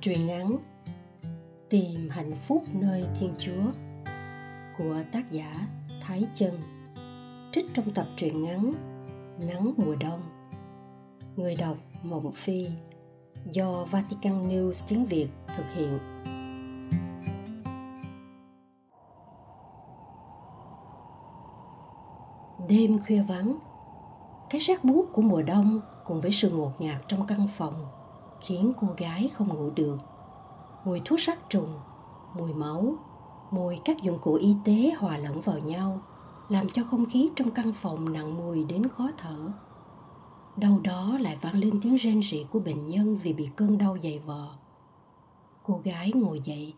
Truyện ngắn, Tìm hạnh phúc nơi Thiên Chúa của tác giả Thái Chân, trích trong tập truyện ngắn Nắng mùa đông. Người đọc Mộng Phi do Vatican News tiếng Việt thực hiện. Đêm khuya vắng, Cái rác buốt của mùa đông cùng với sự ngột ngạt trong căn phòng khiến cô gái không ngủ được. Mùi thuốc sát trùng, mùi máu, mùi các dụng cụ y tế hòa lẫn vào nhau, làm cho không khí trong căn phòng nặng mùi đến khó thở. Đâu đó lại vang lên tiếng rên rỉ của bệnh nhân vì bị cơn đau dày vò. Cô gái ngồi dậy,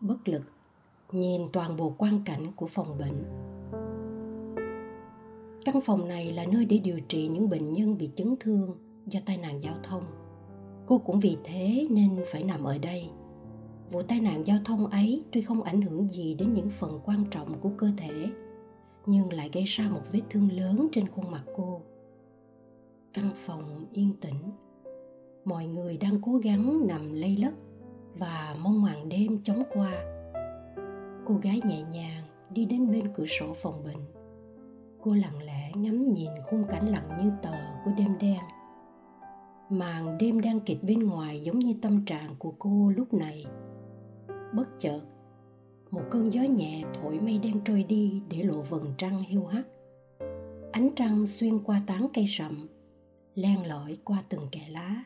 bất lực, nhìn toàn bộ quang cảnh của phòng bệnh. Căn phòng này là nơi để điều trị những bệnh nhân bị chấn thương do tai nạn giao thông cô cũng vì thế nên phải nằm ở đây. Vụ tai nạn giao thông ấy tuy không ảnh hưởng gì đến những phần quan trọng của cơ thể, nhưng lại gây ra một vết thương lớn trên khuôn mặt cô. Căn phòng yên tĩnh. Mọi người đang cố gắng nằm lây lất và mong màn đêm chóng qua. Cô gái nhẹ nhàng đi đến bên cửa sổ phòng bệnh. Cô lặng lẽ ngắm nhìn khung cảnh lặng như tờ của đêm đen màn đêm đang kịch bên ngoài giống như tâm trạng của cô lúc này. Bất chợt, một cơn gió nhẹ thổi mây đen trôi đi để lộ vầng trăng hiu hắt. Ánh trăng xuyên qua tán cây rậm, len lỏi qua từng kẽ lá.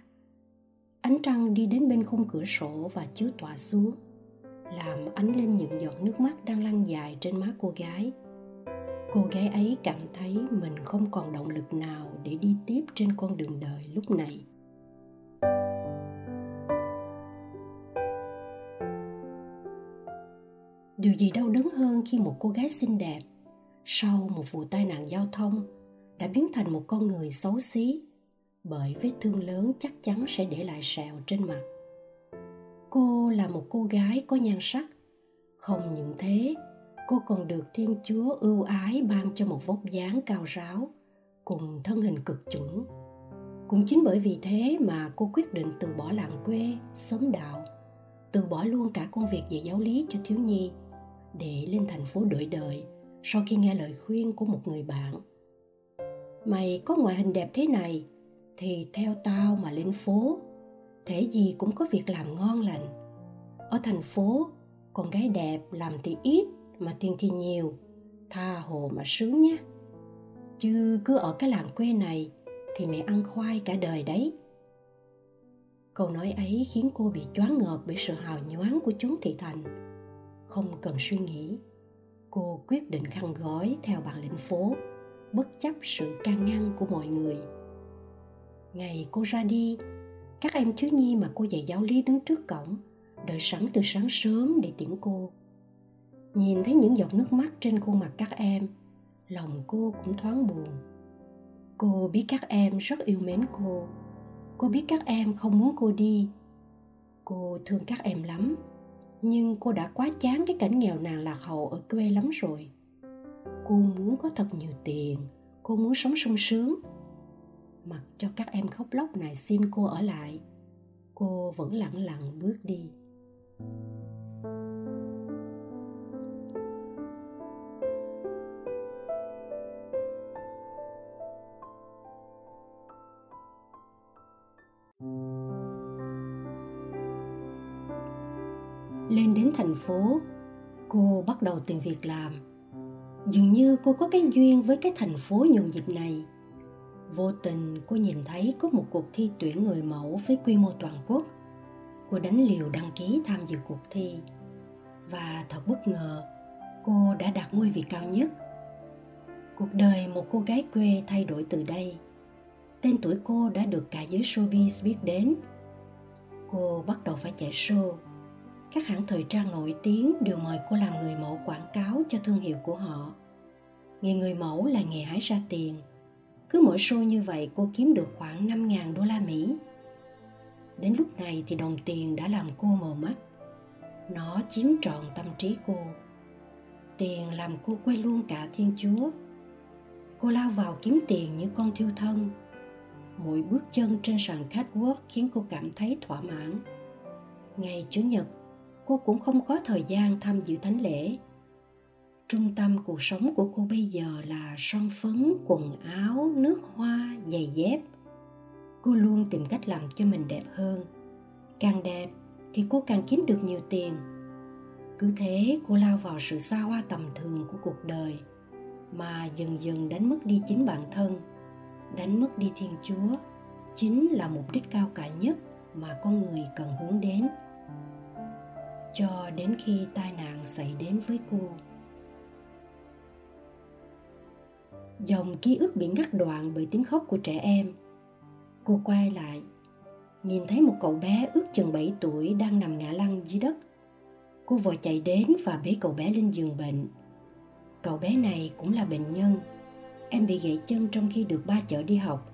Ánh trăng đi đến bên khung cửa sổ và chiếu tỏa xuống, làm ánh lên những giọt nước mắt đang lăn dài trên má cô gái. Cô gái ấy cảm thấy mình không còn động lực nào để đi tiếp trên con đường đời lúc này. Điều gì đau đớn hơn khi một cô gái xinh đẹp sau một vụ tai nạn giao thông đã biến thành một con người xấu xí bởi vết thương lớn chắc chắn sẽ để lại sẹo trên mặt? Cô là một cô gái có nhan sắc. Không những thế, cô còn được thiên chúa ưu ái ban cho một vóc dáng cao ráo cùng thân hình cực chuẩn. Cũng chính bởi vì thế mà cô quyết định từ bỏ làng quê sớm đạo, từ bỏ luôn cả công việc dạy giáo lý cho thiếu nhi để lên thành phố đổi đời sau khi nghe lời khuyên của một người bạn. Mày có ngoại hình đẹp thế này thì theo tao mà lên phố, thể gì cũng có việc làm ngon lành. Ở thành phố, con gái đẹp làm thì ít mà tiền thì nhiều, tha hồ mà sướng nhé. Chứ cứ ở cái làng quê này thì mẹ ăn khoai cả đời đấy. Câu nói ấy khiến cô bị choáng ngợp bởi sự hào nhoáng của chúng thị thành không cần suy nghĩ. Cô quyết định khăn gói theo bản lĩnh phố, bất chấp sự can ngăn của mọi người. Ngày cô ra đi, các em thiếu nhi mà cô dạy giáo lý đứng trước cổng đợi sẵn từ sáng sớm để tiễn cô. Nhìn thấy những giọt nước mắt trên khuôn mặt các em, lòng cô cũng thoáng buồn. Cô biết các em rất yêu mến cô. Cô biết các em không muốn cô đi. Cô thương các em lắm nhưng cô đã quá chán cái cảnh nghèo nàn lạc hậu ở quê lắm rồi. Cô muốn có thật nhiều tiền, cô muốn sống sung sướng. Mặc cho các em khóc lóc này xin cô ở lại, cô vẫn lặng lặng bước đi. Lên đến thành phố, cô bắt đầu tìm việc làm. Dường như cô có cái duyên với cái thành phố nhộn nhịp này. Vô tình cô nhìn thấy có một cuộc thi tuyển người mẫu với quy mô toàn quốc. Cô đánh liều đăng ký tham dự cuộc thi. Và thật bất ngờ, cô đã đạt ngôi vị cao nhất. Cuộc đời một cô gái quê thay đổi từ đây. Tên tuổi cô đã được cả giới showbiz biết đến. Cô bắt đầu phải chạy show các hãng thời trang nổi tiếng đều mời cô làm người mẫu quảng cáo cho thương hiệu của họ nghề người mẫu là nghề hái ra tiền cứ mỗi show như vậy, cô kiếm được khoảng 5.000 đô la Mỹ. Đến lúc này thì đồng tiền đã làm cô mờ mắt. Nó chiếm trọn tâm trí cô. Tiền làm cô quên luôn cả Thiên Chúa. Cô lao vào kiếm tiền như con thiêu thân. Mỗi bước chân trên sàn catwalk khiến cô cảm thấy thỏa mãn ngày chủ nhật cô cũng không có thời gian tham dự thánh lễ. Trung tâm cuộc sống của cô bây giờ là son phấn, quần áo, nước hoa, giày dép. Cô luôn tìm cách làm cho mình đẹp hơn. Càng đẹp thì cô càng kiếm được nhiều tiền. Cứ thế cô lao vào sự xa hoa tầm thường của cuộc đời, mà dần dần đánh mất đi chính bản thân. Đánh mất đi thiên chúa chính là mục đích cao cả nhất mà con người cần hướng đến cho đến khi tai nạn xảy đến với cô. Dòng ký ức bị ngắt đoạn bởi tiếng khóc của trẻ em. Cô quay lại, nhìn thấy một cậu bé ước chừng 7 tuổi đang nằm ngã lăn dưới đất. Cô vội chạy đến và bế cậu bé lên giường bệnh. Cậu bé này cũng là bệnh nhân. Em bị gãy chân trong khi được ba chở đi học.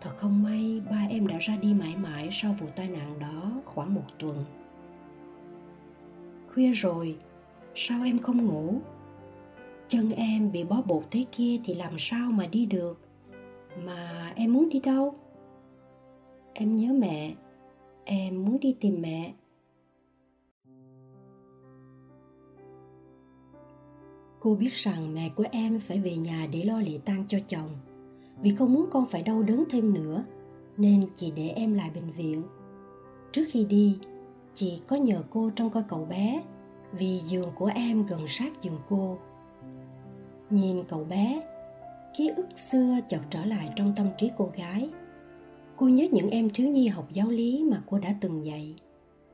Thật không may, ba em đã ra đi mãi mãi sau vụ tai nạn đó khoảng một tuần khuya rồi. Sao em không ngủ? Chân em bị bó bột thế kia thì làm sao mà đi được? Mà em muốn đi đâu? Em nhớ mẹ. Em muốn đi tìm mẹ. Cô biết rằng mẹ của em phải về nhà để lo lễ tang cho chồng. Vì không muốn con phải đau đớn thêm nữa, nên chị để em lại bệnh viện. Trước khi đi chị có nhờ cô trông coi cậu bé, vì giường của em gần sát giường cô. Nhìn cậu bé, ký ức xưa chợt trở lại trong tâm trí cô gái. Cô nhớ những em thiếu nhi học giáo lý mà cô đã từng dạy.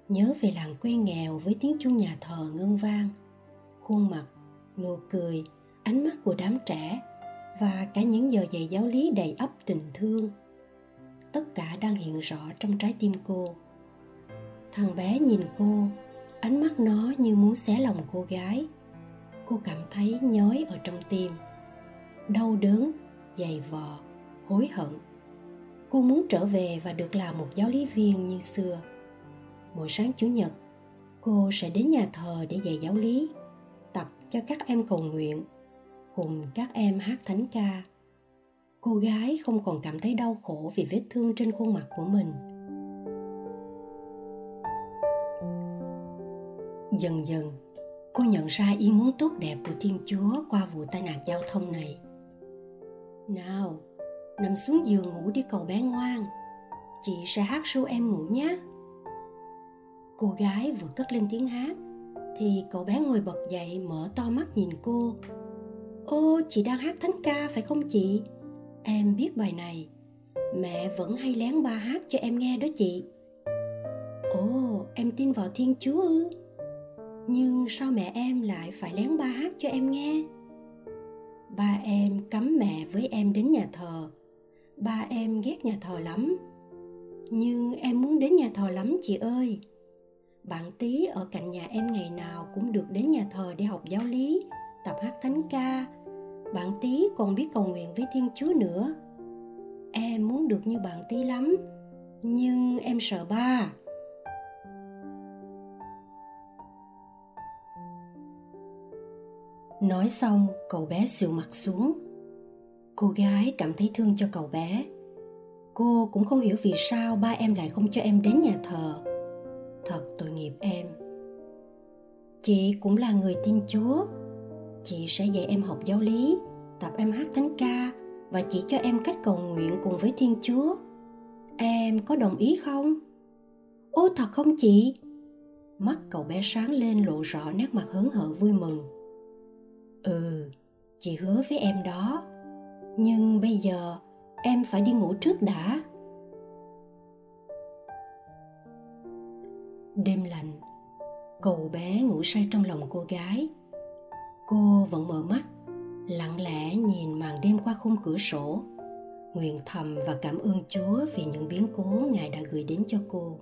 Nhớ về làng quê nghèo với tiếng chuông nhà thờ ngân vang, khuôn mặt, nụ cười, ánh mắt của đám trẻ và cả những giờ dạy giáo lý đầy ắp tình thương. Tất cả đang hiện rõ trong trái tim cô thằng bé nhìn cô, ánh mắt nó như muốn xé lòng cô gái. Cô cảm thấy nhói ở trong tim. Đau đớn, dày vò, hối hận. Cô muốn trở về và được làm một giáo lý viên như xưa. Mỗi sáng chủ nhật, cô sẽ đến nhà thờ để dạy giáo lý, tập cho các em cầu nguyện, cùng các em hát thánh ca. Cô gái không còn cảm thấy đau khổ vì vết thương trên khuôn mặt của mình. Dần dần, cô nhận ra ý muốn tốt đẹp của thiên chúa qua vụ tai nạn giao thông này. Nào, nằm xuống giường ngủ đi cậu bé ngoan. Chị sẽ hát ru em ngủ nhé. Cô gái vừa cất lên tiếng hát, thì cậu bé ngồi bật dậy mở to mắt nhìn cô. Ô, chị đang hát thánh ca phải không chị? Em biết bài này. Mẹ vẫn hay lén ba hát cho em nghe đó chị. Ồ, em tin vào thiên chúa ư? Nhưng sao mẹ em lại phải lén ba hát cho em nghe? Ba em cấm mẹ với em đến nhà thờ. Ba em ghét nhà thờ lắm. Nhưng em muốn đến nhà thờ lắm, chị ơi. Bạn tí ở cạnh nhà em ngày nào cũng được đến nhà thờ để học giáo lý, tập hát thánh ca. Bạn tí còn biết cầu nguyện với thiên chúa nữa. Em muốn được như bạn tí lắm, nhưng em sợ ba. Nói xong, cậu bé xìu mặt xuống. Cô gái cảm thấy thương cho cậu bé. Cô cũng không hiểu vì sao ba em lại không cho em đến nhà thờ. Thật tội nghiệp em. Chị cũng là người tin chúa. Chị sẽ dạy em học giáo lý, tập em hát thánh ca và chỉ cho em cách cầu nguyện cùng với thiên chúa. Em có đồng ý không? Ô thật không chị? Mắt cậu bé sáng lên lộ rõ nét mặt hớn hở vui mừng ừ chị hứa với em đó. Nhưng bây giờ em phải đi ngủ trước đã. Đêm lạnh cậu bé ngủ say trong lòng cô gái. Cô vẫn mở mắt, lặng lẽ nhìn màn đêm qua khung cửa sổ. Nguyện thầm và cảm ơn chúa vì những biến cố ngài đã gửi đến cho cô.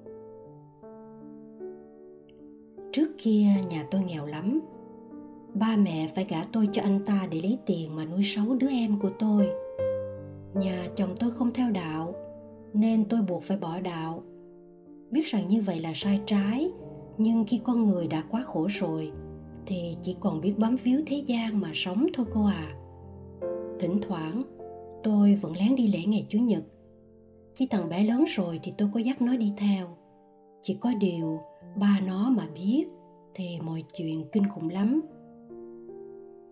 Trước kia nhà tôi nghèo lắm ba mẹ phải gả tôi cho anh ta để lấy tiền mà nuôi sáu đứa em của tôi. Nhà chồng tôi không theo đạo, nên tôi buộc phải bỏ đạo. Biết rằng như vậy là sai trái, nhưng khi con người đã quá khổ rồi, thì chỉ còn biết bám víu thế gian mà sống thôi cô à thỉnh thoảng, tôi vẫn lén đi lễ ngày chủ nhật. Khi thằng bé lớn rồi thì tôi có dắt nó đi theo. Chỉ có điều ba nó mà biết thì mọi chuyện kinh khủng lắm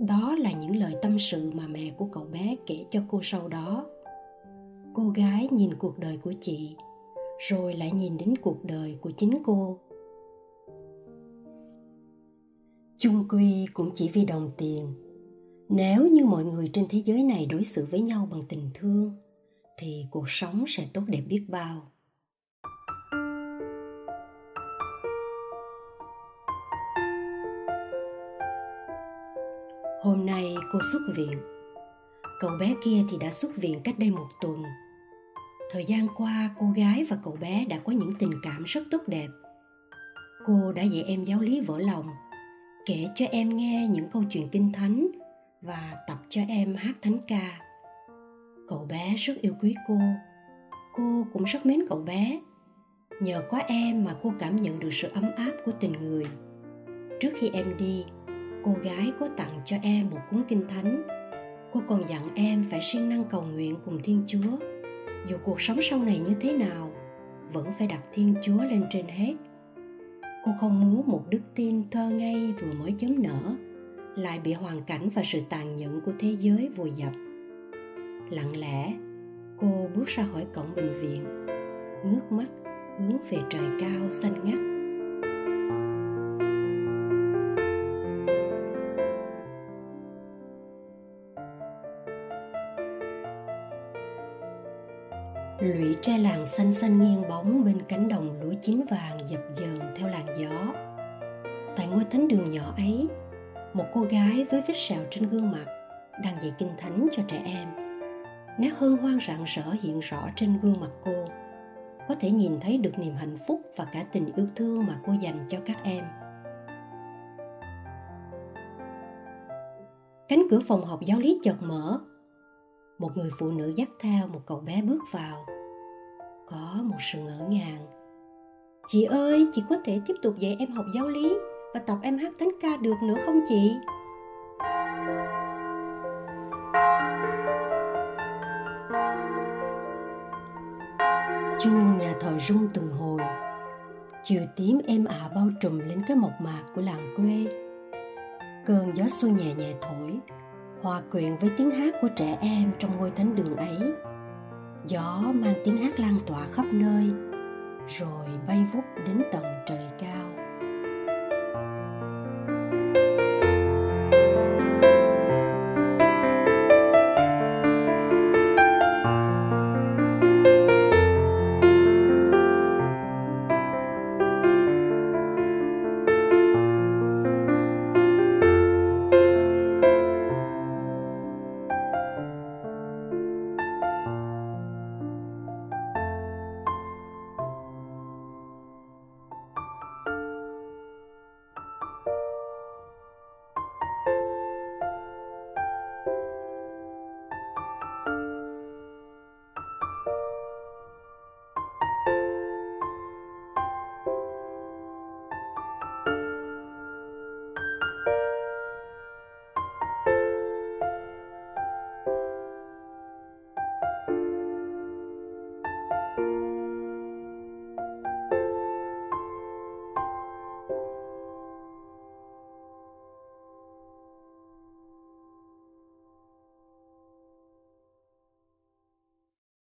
đó là những lời tâm sự mà mẹ của cậu bé kể cho cô sau đó. Cô gái nhìn cuộc đời của chị, rồi lại nhìn đến cuộc đời của chính cô. Chung quy cũng chỉ vì đồng tiền. Nếu như mọi người trên thế giới này đối xử với nhau bằng tình thương, thì cuộc sống sẽ tốt đẹp biết bao. Cô xuất viện. Cậu bé kia thì đã xuất viện cách đây một tuần. Thời gian qua, cô gái và cậu bé đã có những tình cảm rất tốt đẹp. Cô đã dạy em giáo lý vỡ lòng, kể cho em nghe những câu chuyện kinh thánh và tập cho em hát thánh ca. Cậu bé rất yêu quý cô. Cô cũng rất mến cậu bé. Nhờ có em mà cô cảm nhận được sự ấm áp của tình người. Trước khi em đi cô gái có tặng cho em một cuốn kinh thánh. Cô còn dặn em phải siêng năng cầu nguyện cùng thiên chúa. Dù cuộc sống sau này như thế nào, vẫn phải đặt thiên chúa lên trên hết. Cô không muốn một đức tin thơ ngây vừa mới chấm nở, lại bị hoàn cảnh và sự tàn nhẫn của thế giới vùi dập. Lặng lẽ, cô bước ra khỏi cổng bệnh viện, ngước mắt hướng về trời cao xanh ngắt. Xanh xanh nghiêng bóng bên cánh đồng lúa chín vàng dập dờn theo làn gió. Tại ngôi thánh đường nhỏ ấy, một cô gái với vết sẹo trên gương mặt đang dạy kinh thánh cho trẻ em. Nét hân hoan rạng rỡ hiện rõ trên gương mặt cô, có thể nhìn thấy được niềm hạnh phúc và cả tình yêu thương mà cô dành cho các em. Cánh cửa phòng học giáo lý chợt mở. Một người phụ nữ dắt theo một cậu bé bước vào có một sự ngỡ ngàng. Chị ơi, chị có thể tiếp tục dạy em học giáo lý và tập em hát thánh ca được nữa không chị? Chuông nhà thờ rung từng hồi. Chiều tím êm ả bao trùm lên cái mộc mạc của làng quê. Cơn gió xuân nhẹ nhẹ thổi, hòa quyện với tiếng hát của trẻ em trong ngôi thánh đường ấy gió mang tiếng hát lan tỏa khắp nơi, rồi bay vút đến tận trời cao.